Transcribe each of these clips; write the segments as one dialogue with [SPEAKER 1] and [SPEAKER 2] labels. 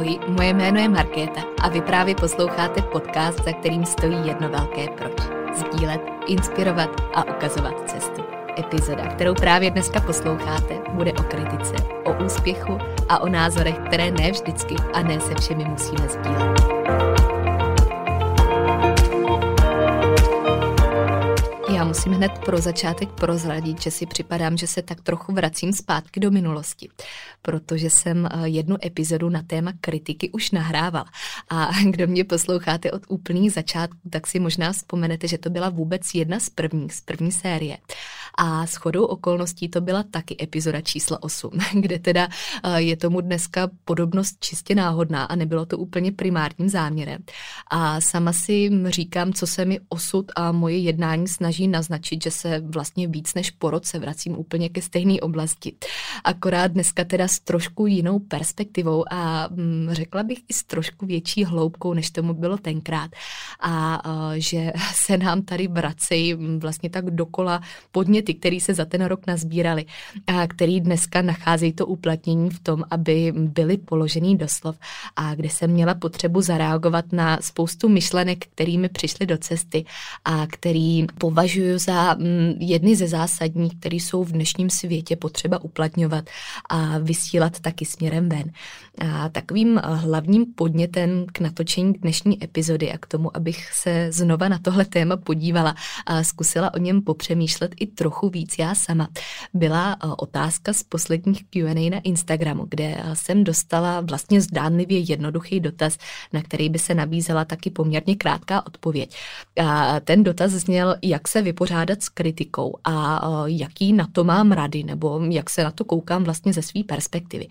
[SPEAKER 1] Ahoj, moje jméno je Markéta a vy právě posloucháte podcast, za kterým stojí jedno velké proč. Sdílet, inspirovat a ukazovat cestu. Epizoda, kterou právě dneska posloucháte, bude o kritice, o úspěchu a o názorech, které ne vždycky a ne se všemi musíme sdílet. Já musím hned pro začátek prozradit, že si připadám, že se tak trochu vracím zpátky do minulosti, protože jsem eh, jednu epizodu na téma kritiky už nahrával. A kdo mě posloucháte od úplných začátků, tak si možná vzpomenete, že to byla vůbec jedna z prvních, z první série. A s chodou okolností to byla taky epizoda číslo 8, kde teda eh, je tomu dneska podobnost čistě náhodná a nebylo to úplně primárním záměrem. A sama si říkám, co se mi osud a moje jednání snaží naznačit, že se vlastně víc než po roce vracím úplně ke stejné oblasti. Akorát dneska teda s trošku jinou perspektivou a hm, řekla bych i s trošku větší hloubkou, než tomu bylo tenkrát. A, a že se nám tady vracejí hm, vlastně tak dokola podněty, které se za ten rok nazbíraly a který dneska nacházejí to uplatnění v tom, aby byly položený doslov a kde jsem měla potřebu zareagovat na spoustu myšlenek, kterými přišly do cesty a který považuji považuji za mm, jedny ze zásadních, které jsou v dnešním světě potřeba uplatňovat a vysílat taky směrem ven. A takovým hlavním podnětem k natočení dnešní epizody a k tomu, abych se znova na tohle téma podívala a zkusila o něm popřemýšlet i trochu víc já sama, byla eh, otázka z posledních Q&A na Instagramu, kde eh, jsem dostala vlastně zdánlivě jednoduchý dotaz, na který by se nabízela taky poměrně krátká odpověď. A ten dotaz zněl, jak se vypořádat s kritikou a jaký na to mám rady, nebo jak se na to koukám vlastně ze své perspektivy.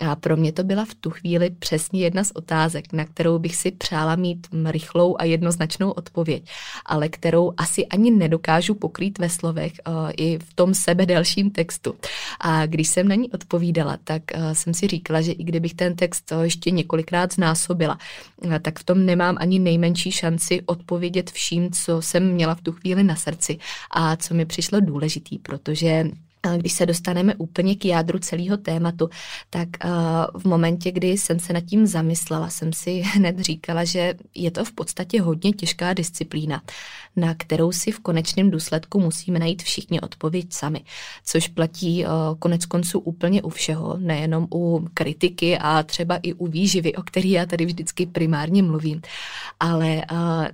[SPEAKER 1] A pro mě to byla v tu chvíli přesně jedna z otázek, na kterou bych si přála mít rychlou a jednoznačnou odpověď, ale kterou asi ani nedokážu pokrýt ve slovech i v tom sebe delším textu. A když jsem na ní odpovídala, tak jsem si říkala, že i kdybych ten text ještě několikrát znásobila, tak v tom nemám ani nejmenší šanci odpovědět vším, co jsem měla v tu chvíli na srdci srdci a co mi přišlo důležitý, protože když se dostaneme úplně k jádru celého tématu, tak v momentě, kdy jsem se nad tím zamyslela, jsem si hned říkala, že je to v podstatě hodně těžká disciplína, na kterou si v konečném důsledku musíme najít všichni odpověď sami, což platí konec konců úplně u všeho, nejenom u kritiky a třeba i u výživy, o který já tady vždycky primárně mluvím. Ale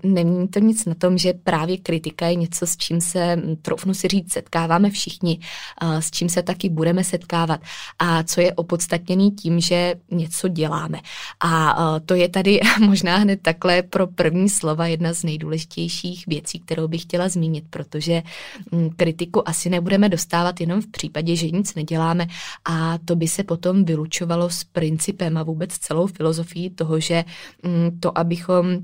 [SPEAKER 1] není to nic na tom, že právě kritika je něco, s čím se, troufnu si říct, setkáváme všichni, s čím se taky budeme setkávat a co je opodstatněný tím, že něco děláme. A to je tady možná hned takhle pro první slova jedna z nejdůležitějších věcí, kterou bych chtěla zmínit, protože mm, kritiku asi nebudeme dostávat jenom v případě, že nic neděláme a to by se potom vylučovalo s principem a vůbec celou filozofií toho, že mm, to, abychom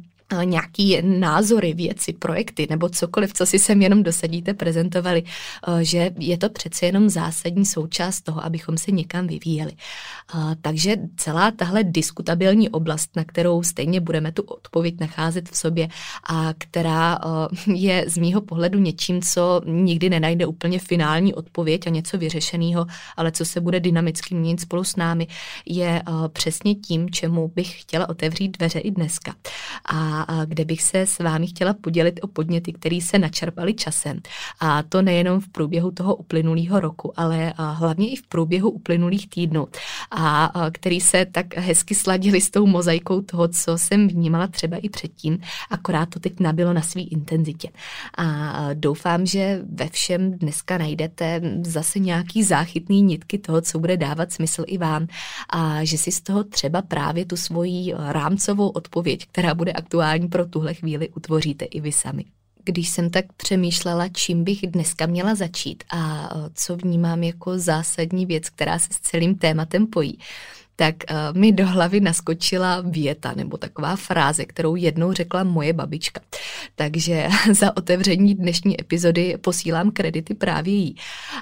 [SPEAKER 1] nějaký názory, věci, projekty nebo cokoliv, co si sem jenom dosadíte, prezentovali, eh, že je to přece jenom zásadní součást toho, abychom se někam vyvíjeli. Eh, takže celá tahle diskutabilní oblast, na kterou stejně budeme tu odpověď nacházet v sobě a která eh, je z mýho pohledu něčím, co nikdy nenajde úplně finální odpověď a něco vyřešeného, ale co se bude dynamicky měnit spolu s námi, je přesně tím, čemu bych chtěla otevřít dveře i dneska. A kde bych se s vámi chtěla podělit o podněty, které se načerpaly časem. A to nejenom v průběhu toho uplynulého roku, ale hlavně i v průběhu uplynulých týdnů, a který se tak hezky sladili s tou mozaikou toho, co jsem vnímala třeba i předtím, akorát to teď nabilo na své intenzitě. A doufám, že ve všem dneska najdete zase nějaký záchytný nitky toho, co bude dávat smysl i vám a že si z toho třeba právě tu svoji rámcovou odpověď, která bude aktuální, aktuální pro tuhle chvíli utvoříte i vy sami. Když jsem tak přemýšlela, čím bych dneska měla začít a co vnímám jako zásadní věc, která se s celým tématem pojí, tak uh, mi do hlavy naskočila věta nebo taková fráze, kterou jednou řekla moje babička. Takže za otevření dnešní epizody posílám kredity právě jí.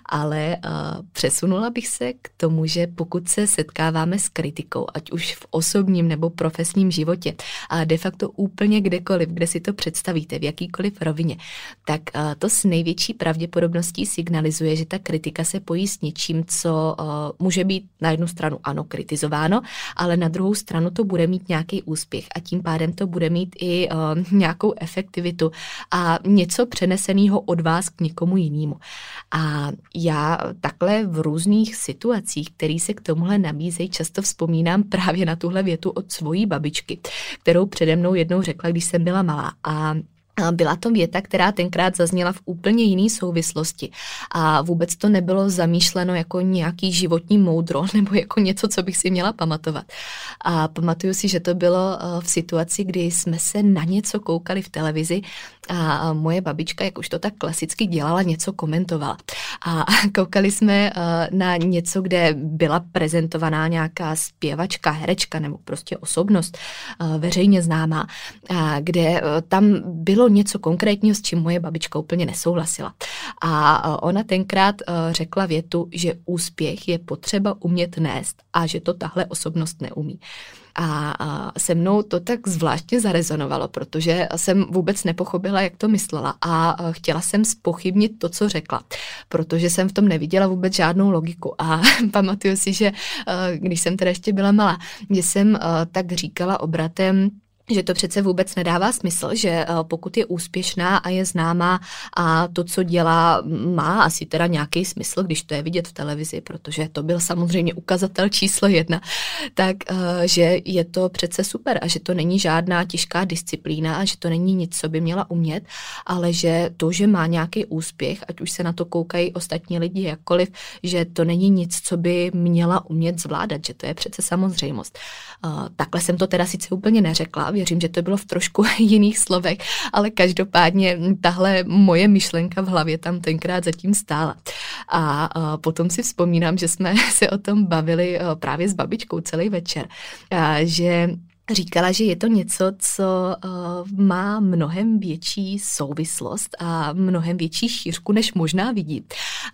[SPEAKER 1] Ale uh, přesunula bych se k tomu, že pokud se setkáváme s kritikou, ať už v osobním nebo profesním životě, a de facto úplně kdekoliv, kde si to představíte, v jakýkoliv rovině, tak uh, to s největší pravděpodobností signalizuje, že ta kritika se pojí s něčím, co může být na jednu stranu ano kritizováno, ale na druhou stranu to bude mít nějaký úspěch a tím pádem to bude mít i uh, nějakou efektivitu a něco přeneseného od vás k někomu jinému. A já takhle v různých situacích, které se k tomuhle nabízejí, často vzpomínám právě na tuhle větu od svojí babičky, kterou přede mnou jednou řekla, když jsem byla malá. A byla to věta, která tenkrát zazněla v úplně jiné souvislosti a vůbec to nebylo zamýšleno jako nějaký životní moudro nebo jako něco, co bych si měla pamatovat. A pamatuju si, že to bylo eh, v situaci, kdy jsme se na něco koukali v televizi a moje babička, jak už to tak klasicky dělala, něco komentovala. A koukali jsme eh, na něco, kde byla prezentovaná nějaká zpěvačka, herečka nebo prostě osobnost eh, veřejně známá, kde tam bylo bylo něco konkrétního, s čím moje babička úplně nesouhlasila. A ona tenkrát e, řekla větu, že úspěch je potřeba umět nést a že to tahle osobnost neumí. A, se mnou to tak zvláštně zarezonovalo, protože jsem vůbec nepochopila, jak to myslela a chtěla jsem spochybnit to, co řekla, protože jsem v tom neviděla vůbec žádnou logiku a pamatuju si, že e, když jsem teda ještě byla malá, že jsem e, tak říkala obratem, že to přece vůbec nedává smysl, že eh, pokud je úspěšná a je známá a to, co dělá, má asi teda nějaký smysl, když to je vidět v televizi, protože to byl samozřejmě ukazatel číslo jedna, tak eh, že je to přece super a že to není žádná těžká disciplína a že to není nic, co by měla umět, ale že to, že má nějaký úspěch, ať už se na to koukají ostatní lidi jakkoliv, že to není nic, co by měla umět zvládat, že to je přece samozřejmost. Takhle jsem to teda sice úplně neřekla, věřím, že to bylo v trošku jiných slovech, ale každopádně tahle moje myšlenka v hlavě tam tenkrát zatím stála. A potom si vzpomínám, že jsme se o tom bavili právě s babičkou celý večer, že říkala, že je to něco, co uh, má mnohem větší souvislost a mnohem větší šířku, než možná vidí.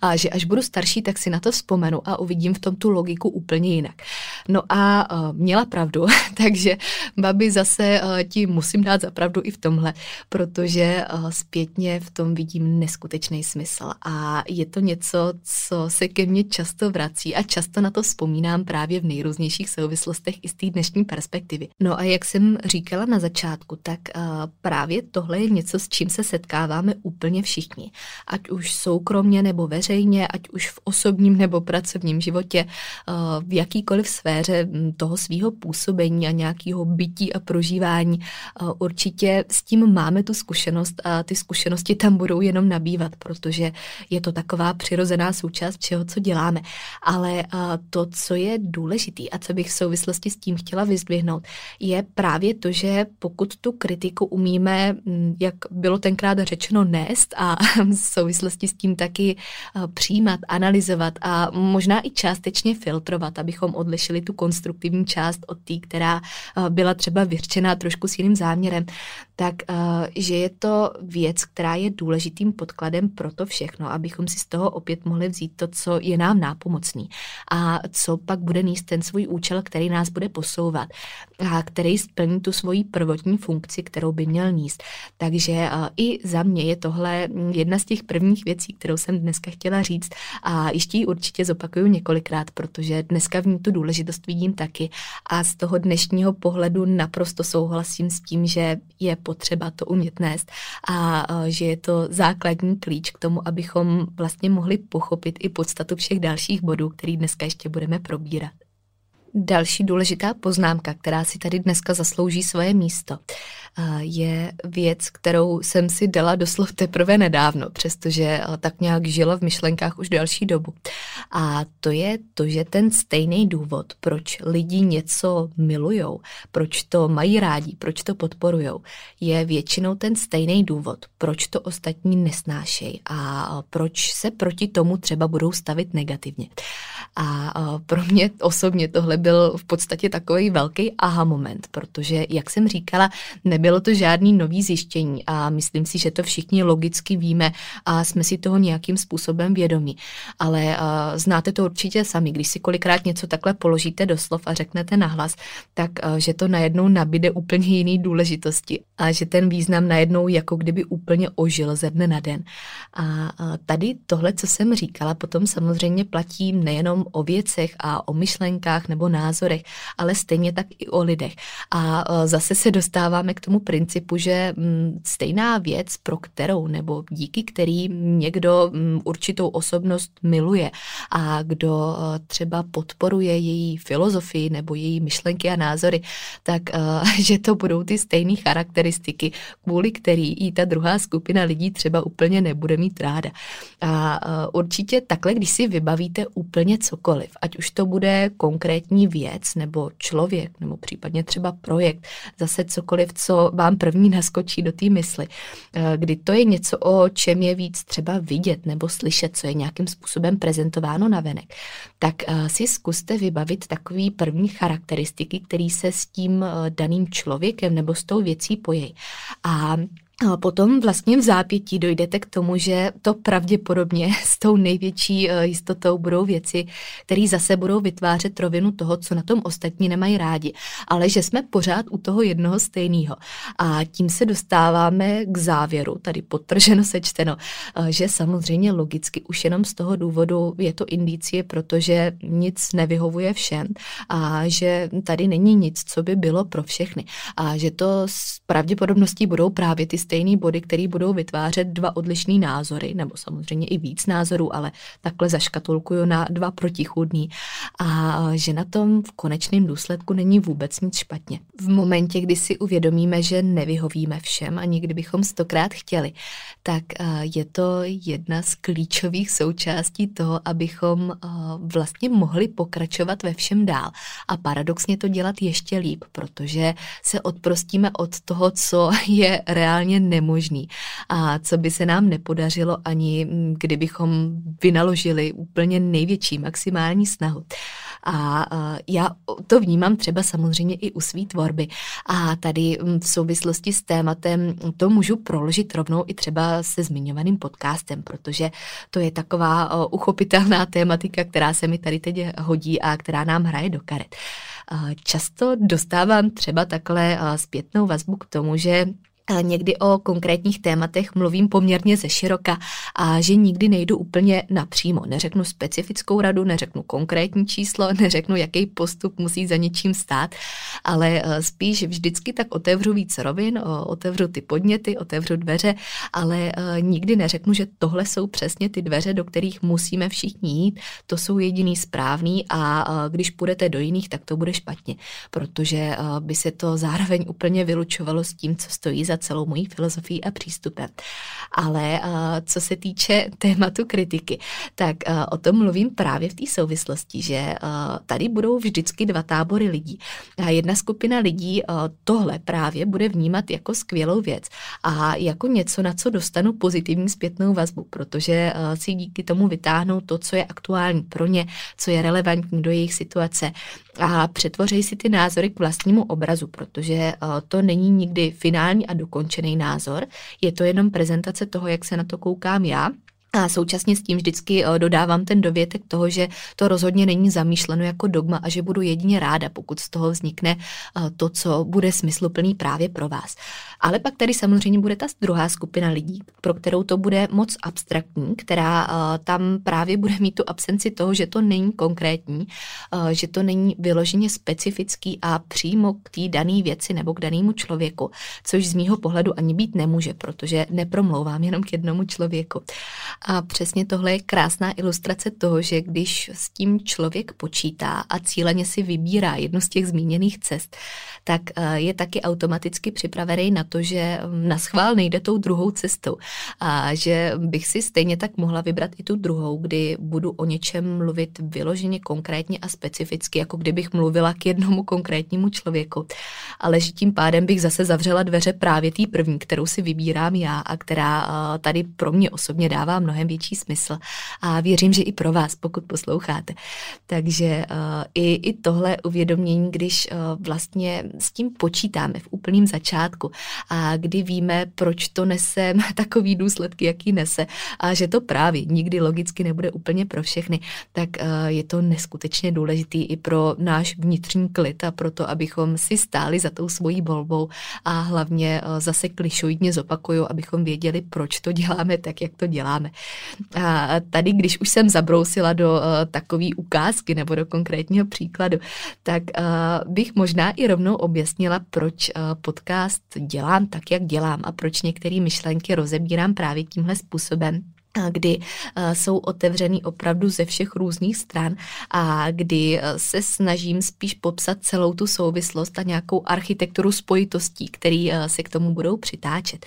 [SPEAKER 1] A že až budu starší, tak si na to vzpomenu a uvidím v tom tu logiku úplně jinak. No a uh, měla pravdu, takže babi zase uh, ti musím dát za pravdu i v tomhle, protože uh, zpětně v tom vidím neskutečný smysl a je to něco, co se ke mně často vrací a často na to vzpomínám právě v nejrůznějších souvislostech i z té dnešní perspektivy. No a jak jsem říkala na začátku, tak uh, právě tohle je něco, s čím se setkáváme úplně všichni. Ať už soukromně nebo veřejně, ať už v osobním nebo pracovním životě, uh, v jakýkoliv sféře toho svého působení a nějakého bytí a prožívání. Uh, určitě s tím máme tu zkušenost a ty zkušenosti tam budou jenom nabývat, protože je to taková přirozená součást všeho, co děláme. Ale to, co je důležitý a co bych v souvislosti s tím chtěla vyzdvihnout, je právě to, že pokud tu kritiku umíme, mm, jak bylo tenkrát řečeno, nést a v souvislosti s tím taky eh, přijímat, analyzovat a možná i částečně filtrovat, abychom odlišili tu konstruktivní část od té, která eh, byla třeba vyřčená trošku s jiným záměrem, tak eh, že je to věc, která je důležitým podkladem pro to všechno, abychom si z toho opět mohli vzít to, co je nám nápomocný a co pak bude níst ten svůj účel, který nás bude posouvat. A který splní tu svoji prvotní funkci, kterou by měl níst. Takže i za mě je tohle jedna z těch prvních věcí, kterou jsem dneska chtěla říct a ještě ji určitě zopakuju několikrát, protože dneska v ní tu důležitost vidím taky a z toho dnešního pohledu naprosto souhlasím s tím, že je potřeba to umět nést a že je to základní klíč k tomu, abychom vlastně mohli pochopit i podstatu všech dalších bodů, který dneska ještě budeme probírat. Další důležitá poznámka, která si tady dneska zaslouží svoje místo, je věc, kterou jsem si dala doslov teprve nedávno, přestože tak nějak žila v myšlenkách už další dobu. A to je to, že ten stejný důvod, proč lidi něco milujou, proč to mají rádi, proč to podporujou, je většinou ten stejný důvod, proč to ostatní nesnášejí a proč se proti tomu třeba budou stavit negativně. A pro mě osobně tohle byl v podstatě takový velký aha moment, protože, jak jsem říkala, nebylo to žádný nový zjištění a myslím si, že to všichni logicky víme a jsme si toho nějakým způsobem vědomí. Ale znáte to určitě sami, když si kolikrát něco takhle položíte do slov a řeknete nahlas, tak že to najednou nabide úplně jiný důležitosti a že ten význam najednou jako kdyby úplně ožil ze dne na den. A tady tohle, co jsem říkala, potom samozřejmě platí nejenom o věcech a o myšlenkách nebo názorech, ale stejně tak i o lidech. A zase se dostáváme k tomu principu, že mm, stejná věc, pro kterou nebo díky který někdo mm, určitou osobnost miluje a kdo třeba podporuje její filozofii nebo její myšlenky a názory, tak že to budou ty stejné charakteristiky, kvůli který i ta druhá skupina lidí třeba úplně nebude mít ráda. A určitě takhle, když si vybavíte úplně cokoliv, ať už to bude konkrétní věc nebo člověk, nebo případně třeba projekt, zase cokoliv, co vám první naskočí do té mysli, kdy to je něco, o čem je víc třeba vidět nebo slyšet, co je nějakým způsobem prezentováno na venek, tak si zkuste vybavit takový první charakteristiky, který se s tím daným člověkem nebo s tou věcí pojí. A a potom vlastně v zápětí dojdete k tomu, že to pravděpodobně s tou největší eh, jistotou budou věci, které zase budou vytvářet rovinu toho, co na tom ostatní nemají rádi, ale že jsme pořád u toho jednoho stejného. A tím se dostáváme k závěru, tady potrženo sečteno, eh, že samozřejmě logicky už jenom z toho důvodu je to indicie, protože nic nevyhovuje všem a že tady není nic, co by bylo pro všechny a že to s pravděpodobností budou právě ty stejný body, které budou vytvářet dva odlišný názory, nebo samozřejmě i víc názorů, ale takhle zaškatulkuju na dva protichůdný a že na tom v konečném důsledku není vůbec nic špatně. V momentě, kdy si uvědomíme, že nevyhovíme všem a nikdy bychom stokrát chtěli, tak je to jedna z klíčových součástí toho, abychom vlastně mohli pokračovat ve všem dál a paradoxně to dělat ještě líp, protože se odprostíme od toho, co je reálně nemožný a co by se nám nepodařilo ani kdybychom vynaložili úplně největší maximální snahu. A já to vnímám třeba samozřejmě i u své tvorby. A tady v souvislosti s tématem to můžu proložit rovnou i třeba se zmiňovaným podcastem, protože to je taková uchopitelná tématika, která se mi tady teď hodí a která nám hraje do karet. Často dostávám třeba takhle zpětnou vazbu k tomu, že někdy o konkrétních tématech mluvím poměrně ze široka a že nikdy nejdu úplně napřímo. Neřeknu specifickou radu, neřeknu konkrétní číslo, neřeknu, jaký postup musí za něčím stát, ale eh, spíš vždycky tak otevřu víc rovin, otevřu ty podněty, otevřu dveře, ale eh, nikdy neřeknu, že tohle jsou přesně ty dveře, do kterých musíme všichni jít, to jsou jediný správný a eh, když půjdete do jiných, tak to bude špatně, protože by se to zároveň úplně vylučovalo s tím, co stojí za celou mojí filozofií a přístupem. Ale uh, co se týče tématu kritiky, tak uh, o tom mluvím právě v té souvislosti, že uh, tady budou vždycky dva tábory lidí. A jedna skupina lidí tohle právě bude vnímat jako skvělou věc a jako něco, na co dostanu pozitivní zpětnou vazbu, protože si díky tomu vytáhnou to, co je aktuální pro ně, co je relevantní do jejich situace a přetvoří si ty názory k vlastnímu obrazu, protože to není nikdy finální a dokončený názor, je to jenom prezentace toho, jak se na to koukám já a současně s tím vždycky eh, dodávám ten dovětek toho, že to rozhodně není zamýšleno jako dogma a že budu jedině ráda, pokud z toho vznikne eh, to, co bude smysluplný právě pro vás. Ale pak tady samozřejmě bude ta druhá skupina lidí, pro kterou to bude moc abstraktní, která eh, tam právě bude mít tu absenci toho, že to není konkrétní, že to není vyloženě specifický a přímo k té dané věci nebo k danému člověku, což z mýho pohledu ani být nemůže, protože nepromlouvám jenom k jednomu člověku. A přesně tohle je krásná ilustrace toho, že když s tím člověk počítá a cíleně si vybírá jednu z těch zmíněných cest, tak eh, je taky automaticky připravený na to, že na schvál nejde tou druhou cestou a že bych si stejně tak mohla vybrat i tu druhou, kdy budu o něčem mluvit vyloženě konkrétně a specificky, jako kdybych mluvila k jednomu konkrétnímu člověku. Ale že tím pádem bych zase zavřela dveře právě té první, kterou si vybírám já a která eh, tady pro mě osobně dává mnohem větší smysl. A věřím, že i pro vás, pokud posloucháte. Takže uh, i, i tohle uvědomění, když uh, vlastně s tím počítáme v úplném začátku a kdy víme, proč to nese takový důsledky, jaký nese a že to právě nikdy logicky nebude úplně pro všechny, tak uh, je to neskutečně důležitý i pro náš vnitřní klid a pro to, abychom si stáli za tou svojí volbou a hlavně zase klišoidně zopakuju, abychom věděli, proč to děláme tak, jak to děláme. A tady, když už jsem zabrousila do uh, takové ukázky nebo do konkrétního příkladu, tak uh, bych možná i rovnou objasnila, proč uh, podcast dělám tak, jak dělám a proč některé myšlenky rozebírám právě tímhle způsobem kdy jsou otevřený opravdu ze všech různých stran a kdy se snažím spíš popsat celou tu souvislost a nějakou architekturu spojitostí, které se k tomu budou přitáčet.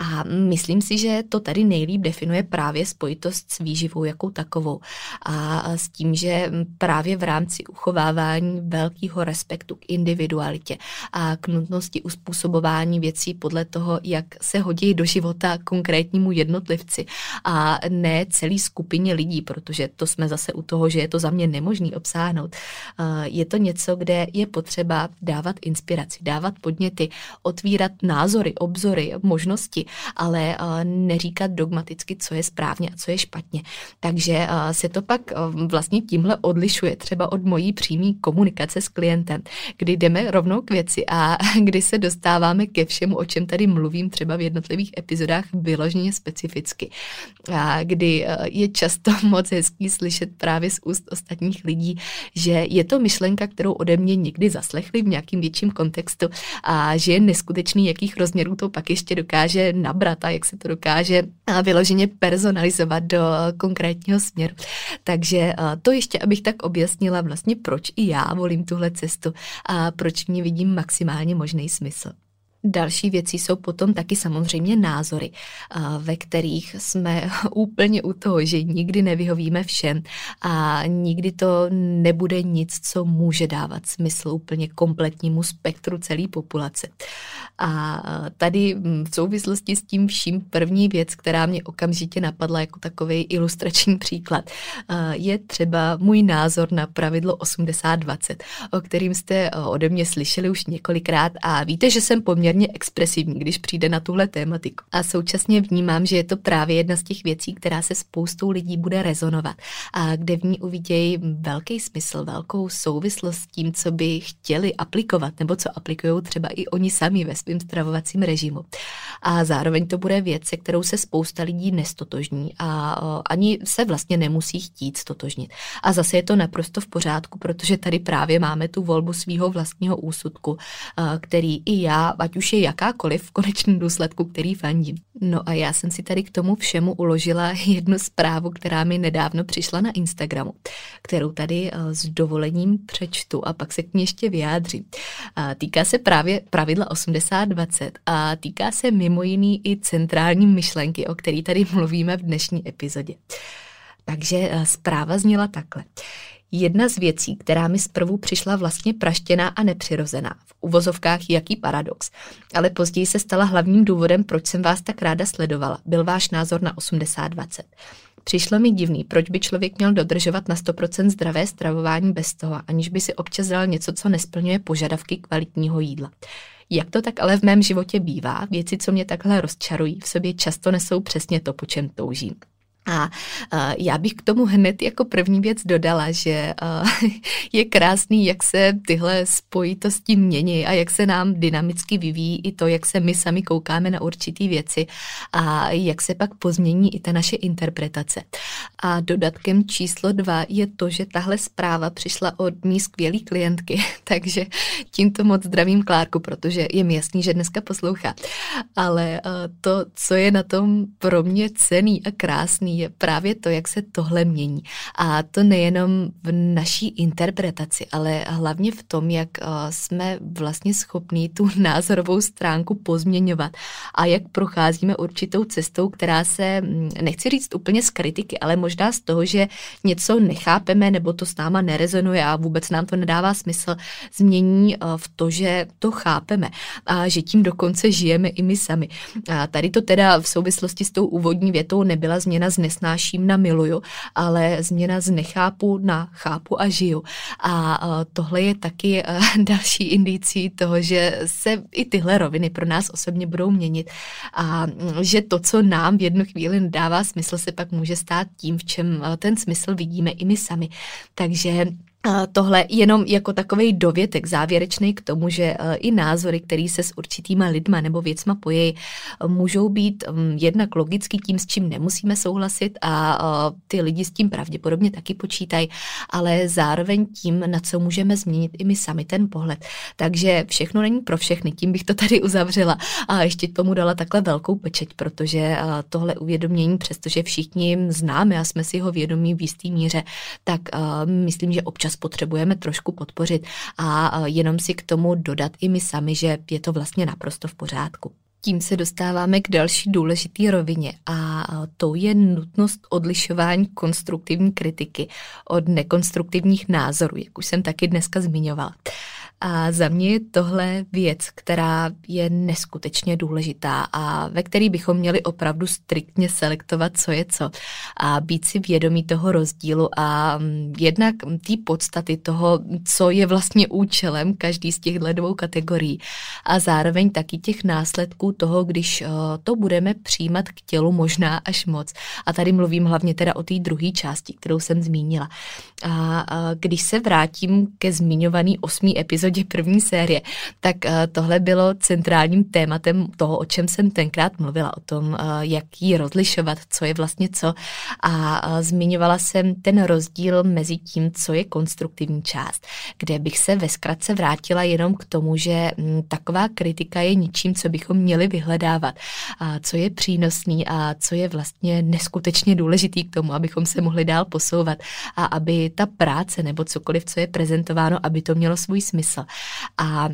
[SPEAKER 1] A myslím si, že to tady nejlíp definuje právě spojitost s výživou jako takovou. A s tím, že právě v rámci uchovávání velkého respektu k individualitě a k nutnosti uspůsobování věcí podle toho, jak se hodí do života konkrétnímu jednotlivci a ne celý skupině lidí, protože to jsme zase u toho, že je to za mě nemožný obsáhnout. Je to něco, kde je potřeba dávat inspiraci, dávat podněty, otvírat názory, obzory, možnosti ale eh, neříkat dogmaticky, co je správně a co je špatně. Takže eh, se to pak eh, vlastně tímhle odlišuje třeba od mojí přímé komunikace s klientem, kdy jdeme rovnou k věci a kdy se dostáváme ke všemu, o čem tady mluvím třeba v jednotlivých epizodách vyloženě specificky. A kdy je často moc hezký slyšet právě z úst ostatních lidí, že je to myšlenka, kterou ode mě někdy zaslechli v nějakým větším kontextu a že je neskutečný, jakých rozměrů to pak ještě dokáže nabrat a jak se to dokáže vyloženě personalizovat do konkrétního směru. Takže to ještě, abych tak objasnila vlastně, proč i já volím tuhle cestu a proč v ní vidím maximálně možný smysl. Další věcí jsou potom taky samozřejmě názory, ve kterých jsme úplně u toho, že nikdy nevyhovíme všem a nikdy to nebude nic, co může dávat smysl úplně kompletnímu spektru celé populace. A tady v souvislosti s tím vším první věc, která mě okamžitě napadla jako takový ilustrační příklad, je třeba můj názor na pravidlo 80-20, o kterým jste ode mě slyšeli už několikrát a víte, že jsem poměrně poměrně expresivní, když přijde na tuhle tématiku. A současně vnímám, že je to právě jedna z těch věcí, která se spoustou lidí bude rezonovat a kde v ní uvidějí velký smysl, velkou souvislost s tím, co by chtěli aplikovat nebo co aplikují třeba i oni sami ve svém stravovacím režimu. A zároveň to bude věc, se kterou se spousta lidí nestotožní a ani se vlastně nemusí chtít stotožnit. A zase je to naprosto v pořádku, protože tady právě máme tu volbu svého vlastního úsudku, který i já, ať už je jakákoliv v konečném důsledku, který fandím. No a já jsem si tady k tomu všemu uložila jednu zprávu, která mi nedávno přišla na Instagramu, kterou tady eh, s dovolením přečtu a pak se k ní ještě vyjádřím. A týká se právě pravidla 80-20 a týká se mimo jiný i centrální myšlenky, o který tady mluvíme v dnešní epizodě. Takže eh, zpráva zněla takhle. Jedna z věcí, která mi zprvu přišla vlastně praštěná a nepřirozená, v uvozovkách jaký paradox, ale později se stala hlavním důvodem, proč jsem vás tak ráda sledovala, byl váš názor na 80-20. Přišlo mi divný, proč by člověk měl dodržovat na 100% zdravé stravování bez toho, aniž by si občas dal něco, co nesplňuje požadavky kvalitního jídla. Jak to tak ale v mém životě bývá, věci, co mě takhle rozčarují, v sobě často nesou přesně to, po čem toužím. A já bych k tomu hned jako první věc dodala, že je krásný, jak se tyhle spojitosti mění a jak se nám dynamicky vyvíjí i to, jak se my sami koukáme na určitý věci a jak se pak pozmění i ta naše interpretace. A dodatkem číslo dva je to, že tahle zpráva přišla od mý skvělý klientky, takže tímto moc zdravím Klárku, protože je mi jasný, že dneska poslouchá. Ale to, co je na tom pro mě cený a krásný, je právě to, jak se tohle mění. A to nejenom v naší interpretaci, ale hlavně v tom, jak jsme vlastně schopní tu názorovou stránku pozměňovat a jak procházíme určitou cestou, která se, mm, nechci říct úplně z kritiky, ale možná z toho, že něco nechápeme nebo to s náma nerezonuje a vůbec nám to nedává smysl, změní v to, že to chápeme a že tím dokonce žijeme i my sami. A tady to teda v souvislosti s tou úvodní větou nebyla změna nesnáším na miluju, ale změna z nechápu na chápu a žiju. A tohle je taky další indicí toho, že se i tyhle roviny pro nás osobně budou měnit a že to, co nám v jednu chvíli dává smysl, se pak může stát tím, v čem ten smysl vidíme i my sami. Takže tohle jenom jako takový dovětek závěrečný k tomu, že e, i názory, které se s určitýma lidma nebo věcma pojejí, můžou být jednak logicky tím, s čím nemusíme souhlasit a e, ty lidi s tím pravděpodobně taky počítají, ale zároveň tím, na co můžeme změnit i my sami ten pohled. Takže všechno není pro všechny, tím bych to tady uzavřela a ještě tomu dala takhle velkou pečeť, protože e, tohle uvědomění, přestože všichni známe a jsme si ho vědomí v jistý míře, tak myslím, že občas potřebujeme trošku podpořit a jenom si k tomu dodat i my sami, že je to vlastně naprosto v pořádku. Tím se dostáváme k další důležitý rovině a to je nutnost odlišování konstruktivní kritiky od nekonstruktivních názorů, jak už jsem taky dneska zmiňovala. A za mě je tohle věc, která je neskutečně důležitá a ve který bychom měli opravdu striktně selektovat, co je co a být si vědomí toho rozdílu a mm, jednak té podstaty toho, co je vlastně účelem každý z těchto dvou kategorií a zároveň taky těch následků toho, když to budeme přijímat k tělu možná až moc. A tady mluvím hlavně teda o té druhé části, kterou jsem zmínila. A když se vrátím ke zmiňovaný osmý epizodě, epizodě první série, tak eh, tohle bylo centrálním tématem toho, o čem jsem tenkrát mluvila, o tom, eh, jak ji rozlišovat, co je vlastně co. A eh, zmiňovala jsem ten rozdíl mezi tím, co je konstruktivní část, kde bych se ve zkratce vrátila jenom k tomu, že hm, taková kritika je ničím, co bychom měli vyhledávat, a co je přínosný a co je vlastně neskutečně důležitý k tomu, abychom se mohli dál posouvat a aby ta práce nebo cokoliv, co je prezentováno, aby to mělo svůj smysl smysl. A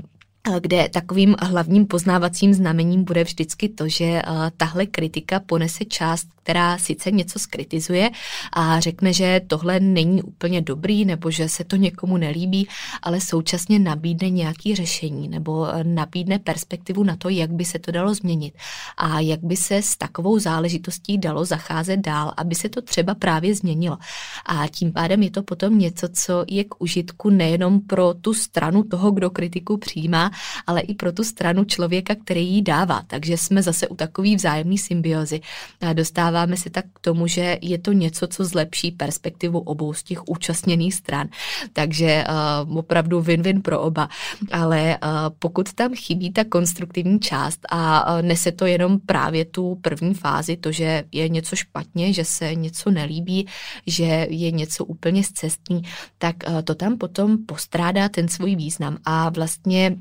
[SPEAKER 1] kde takovým hlavním poznávacím znamením bude vždycky to, že tahle kritika ponese část která sice něco skritizuje a řekne, že tohle není úplně dobrý nebo že se to někomu nelíbí, ale současně nabídne nějaký řešení nebo nabídne perspektivu na to, jak by se to dalo změnit a jak by se s takovou záležitostí dalo zacházet dál, aby se to třeba právě změnilo. A tím pádem je to potom něco, co je k užitku nejenom pro tu stranu toho, kdo kritiku přijímá, ale i pro tu stranu člověka, který ji dává. Takže jsme zase u takový vzájemný symbiozy. A dostává dostáváme se tak k tomu, že je to něco, co zlepší perspektivu obou z těch účastněných stran. Takže uh, opravdu win-win pro oba. Ale uh, pokud tam chybí ta konstruktivní část a uh, nese to jenom právě tu první fázi, to, že je něco špatně, že se něco nelíbí, že je něco úplně zcestný, tak uh, to tam potom postrádá ten svůj význam a vlastně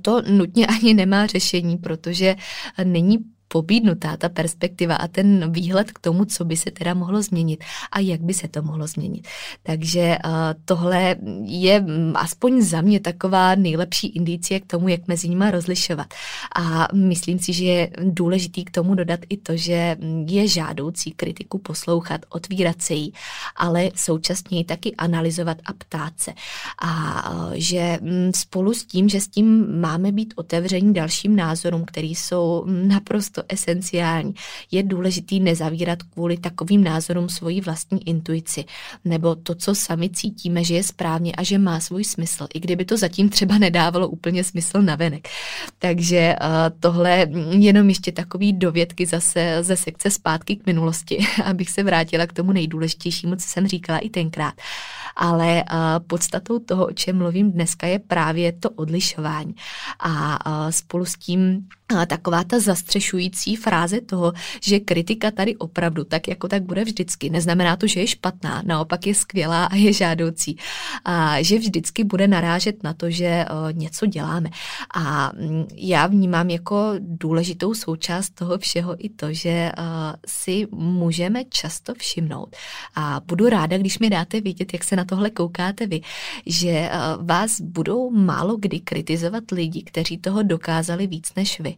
[SPEAKER 1] to nutně ani nemá řešení, protože není pobídnutá ta perspektiva a ten výhled k tomu, co by se teda mohlo změnit a jak by se to mohlo změnit. Takže uh, tohle je mm, aspoň za mě taková nejlepší indicie k tomu, jak mezi nimi rozlišovat. A myslím si, že je důležitý k tomu dodat i to, že je žádoucí kritiku poslouchat, otvírat se jí, ale současně ji taky analyzovat a ptát se. A uh, že mm, spolu s tím, že s tím máme být otevření dalším názorům, který jsou naprosto naprosto esenciální. Je důležitý nezavírat kvůli takovým názorům svoji vlastní intuici, nebo to, co sami cítíme, že je správně a že má svůj smysl, i kdyby to zatím třeba nedávalo úplně smysl navenek. Takže uh, tohle jenom ještě takový dovědky zase ze sekce zpátky k minulosti, abych se vrátila k tomu nejdůležitějšímu, co jsem říkala i tenkrát. Ale uh, podstatou toho, o čem mluvím dneska, je právě to odlišování. A uh, spolu s tím taková ta zastřešující fráze toho, že kritika tady opravdu tak jako tak bude vždycky. Neznamená to, že je špatná, naopak je skvělá a je žádoucí. A že vždycky bude narážet na to, že něco děláme. A mm, já vnímám jako důležitou součást toho všeho i to, že si můžeme často všimnout. A budu ráda, když mi dáte vědět, jak se na tohle koukáte vy, že vás budou málo kdy kritizovat lidi, kteří toho dokázali víc než vy.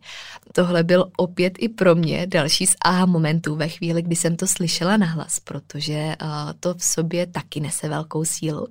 [SPEAKER 1] Tohle byl opět i pro mě další z aha momentů ve chvíli, kdy jsem to slyšela nahlas, protože to v sobě taky nese velkou sílu.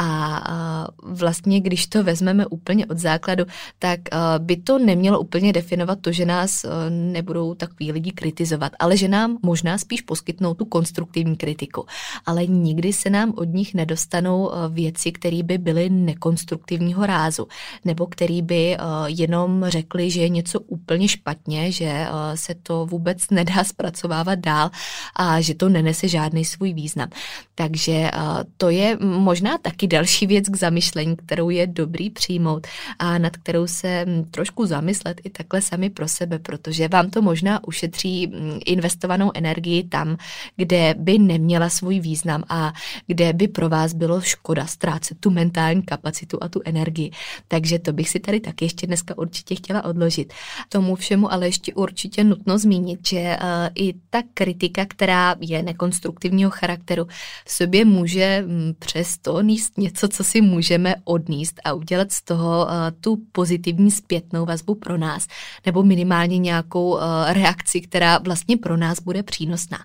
[SPEAKER 1] A vlastně, když to vezmeme úplně od základu, tak by to nemělo úplně definovat to, že nás nebudou takový lidi kritizovat, ale že nám možná spíš poskytnou tu konstruktivní kritiku. Ale nikdy se nám od nich nedostanou věci, které by byly nekonstruktivního rázu, nebo které by jenom řekli, že je něco úplně špatně, že se to vůbec nedá zpracovávat dál a že to nenese žádný svůj význam. Takže to je možná taky další věc k zamyšlení, kterou je dobrý přijmout a nad kterou se hm, trošku zamyslet i takhle sami pro sebe, protože vám to možná ušetří hm, investovanou energii tam, kde by neměla svůj význam a kde by pro vás bylo škoda ztrácet tu mentální kapacitu a tu energii. Takže to bych si tady taky ještě dneska určitě chtěla odložit tomu všemu ale ještě určitě nutno zmínit, že eh, i ta kritika, která je nekonstruktivního charakteru, v sobě může mm, přesto níst něco, co si můžeme odníst a udělat z toho eh, tu pozitivní zpětnou vazbu pro nás, nebo minimálně nějakou eh, reakci, která vlastně pro nás bude přínosná.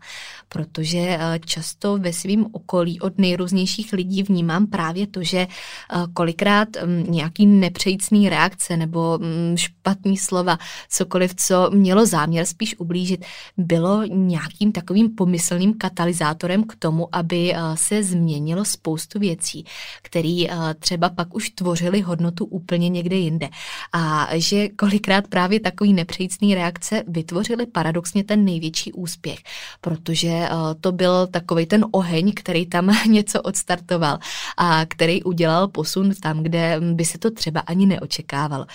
[SPEAKER 1] Protože často ve svém okolí od nejrůznějších lidí vnímám právě to, že kolikrát mm, nějaký nepřejícný reakce nebo mm, špatný slova cokoliv, co mělo záměr spíš ublížit, bylo nějakým takovým pomyslným katalyzátorem k tomu, aby eh, se změnilo spoustu věcí, které eh, třeba pak už tvořily hodnotu úplně někde jinde. A že kolikrát právě takový nepřejícný reakce vytvořily paradoxně ten největší úspěch, protože eh, to byl takový ten oheň, který tam něco odstartoval a který udělal posun tam, kde by se to třeba ani neočekávalo.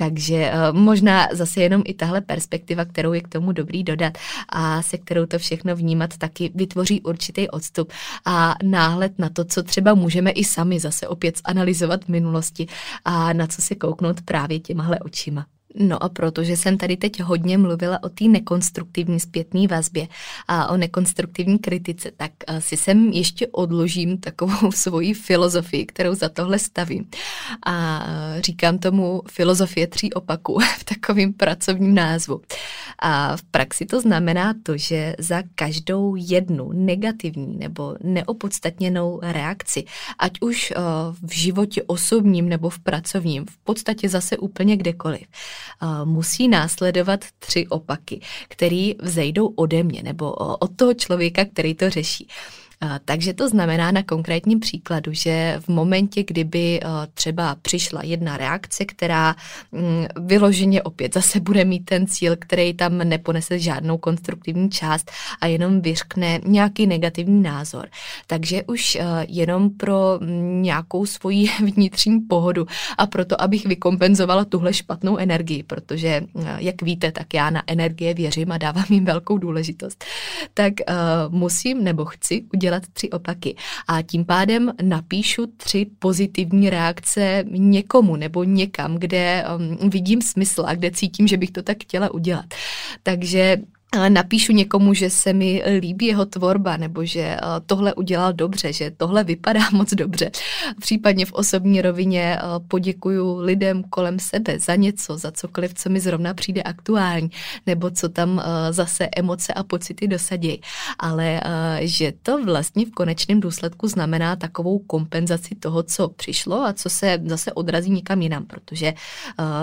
[SPEAKER 1] Takže uh, možná zase jenom i tahle perspektiva, kterou je k tomu dobrý dodat a se kterou to všechno vnímat, taky vytvoří určitý odstup a náhled na to, co třeba můžeme i sami zase opět zanalizovat v minulosti a na co si kouknout právě těmahle očima. No a protože jsem tady teď hodně mluvila o té nekonstruktivní zpětné vazbě a o nekonstruktivní kritice, tak si sem ještě odložím takovou svoji filozofii, kterou za tohle stavím. A říkám tomu filozofie tří opaků v takovém pracovním názvu. A v praxi to znamená to, že za každou jednu negativní nebo neopodstatněnou reakci, ať už eh, v životě osobním nebo v pracovním, v podstatě zase úplně kdekoliv, musí následovat tři opaky, které vzejdou ode mě nebo od toho člověka, který to řeší. Takže to znamená na konkrétním příkladu, že v momentě, kdyby třeba přišla jedna reakce, která mm, vyloženě opět zase bude mít ten cíl, který tam neponese žádnou konstruktivní část a jenom vyřkne nějaký negativní názor. Takže už jenom pro mm, nějakou svoji vnitřní pohodu a proto, abych vykompenzovala tuhle špatnou energii, protože, jak víte, tak já na energie věřím a dávám jim velkou důležitost, tak musím nebo chci udělat udělat tři opaky. A tím pádem napíšu tři pozitivní reakce někomu nebo někam, kde um, vidím smysl a kde cítím, že bych to tak chtěla udělat. Takže napíšu někomu, že se mi líbí jeho tvorba, nebo že eh, tohle udělal dobře, že tohle vypadá moc dobře. Případně v osobní rovině eh, poděkuju lidem kolem sebe za něco, za cokoliv, co mi zrovna přijde aktuální, nebo co tam eh, zase emoce a pocity dosadí. Ale že to vlastně v konečném důsledku znamená takovou kompenzaci toho, co přišlo a co se zase odrazí někam jinam, protože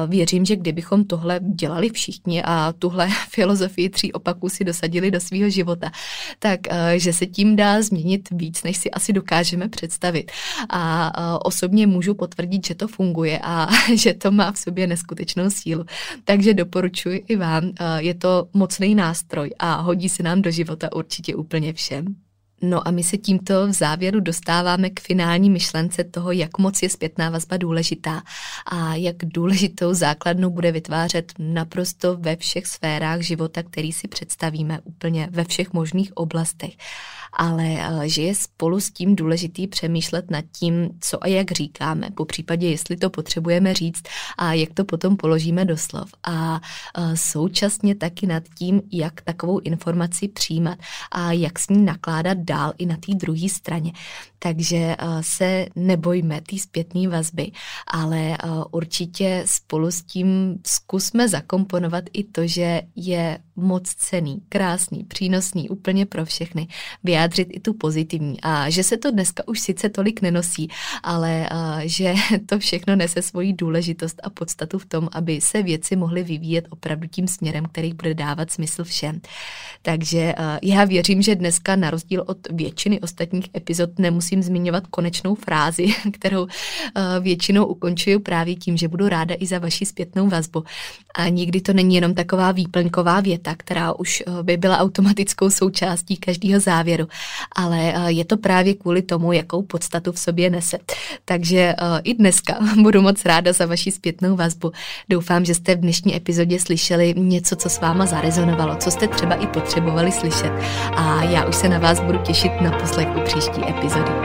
[SPEAKER 1] věřím, že kdybychom tohle dělali všichni a tuhle filozofii tří opaků si dosadili do svého života, tak eh, že se tím dá změnit víc, než si asi dokážeme představit. A eh, osobně můžu potvrdit, že to funguje a že to má v sobě neskutečnou sílu. Takže doporučuji i vám, eh, je to mocný nástroj a hodí se nám do života určitě úplně všem. No a my se tímto v závěru dostáváme k finální myšlence toho, jak moc je zpětná vazba důležitá a jak důležitou základnu bude vytvářet naprosto ve všech sférách života, který si představíme úplně ve všech možných oblastech. Ale eh, že je spolu s tím důležitý přemýšlet nad tím, co a jak říkáme, po případě, jestli to potřebujeme říct a jak to potom položíme do slov. A eh, současně taky nad tím, jak takovou informaci přijímat a jak s ní nakládat dál i na té druhé straně. Takže eh, se nebojme té zpětné vazby, ale eh, určitě spolu s tím zkusme zakomponovat i to, že je moc cený, krásný, přínosný úplně pro všechny, vyjádřit i tu pozitivní a že se to dneska už sice tolik nenosí, ale eh, že to všechno nese svoji důležitost a podstatu v tom, aby se věci mohly vyvíjet opravdu tím směrem, který bude dávat smysl všem. Takže já věřím, že dneska na rozdíl od většiny ostatních epizod nemusím zmiňovat konečnou frázi, kterou eh, většinou ukončuju právě tím, že budu ráda i za vaši zpětnou vazbu. A nikdy to není jenom taková výplňková věta, která už eh, by byla automatickou součástí každého závěru, ale eh, je to právě kvůli tomu, jakou podstatu v sobě nese. Takže i dneska budu moc ráda za vaši zpětnou vazbu. Doufám, že jste v dnešní epizodě slyšeli něco, co s váma zarezonovalo, co jste třeba i potřebovali slyšet. A já už se na vás budu těšit na poslechu příští epizody.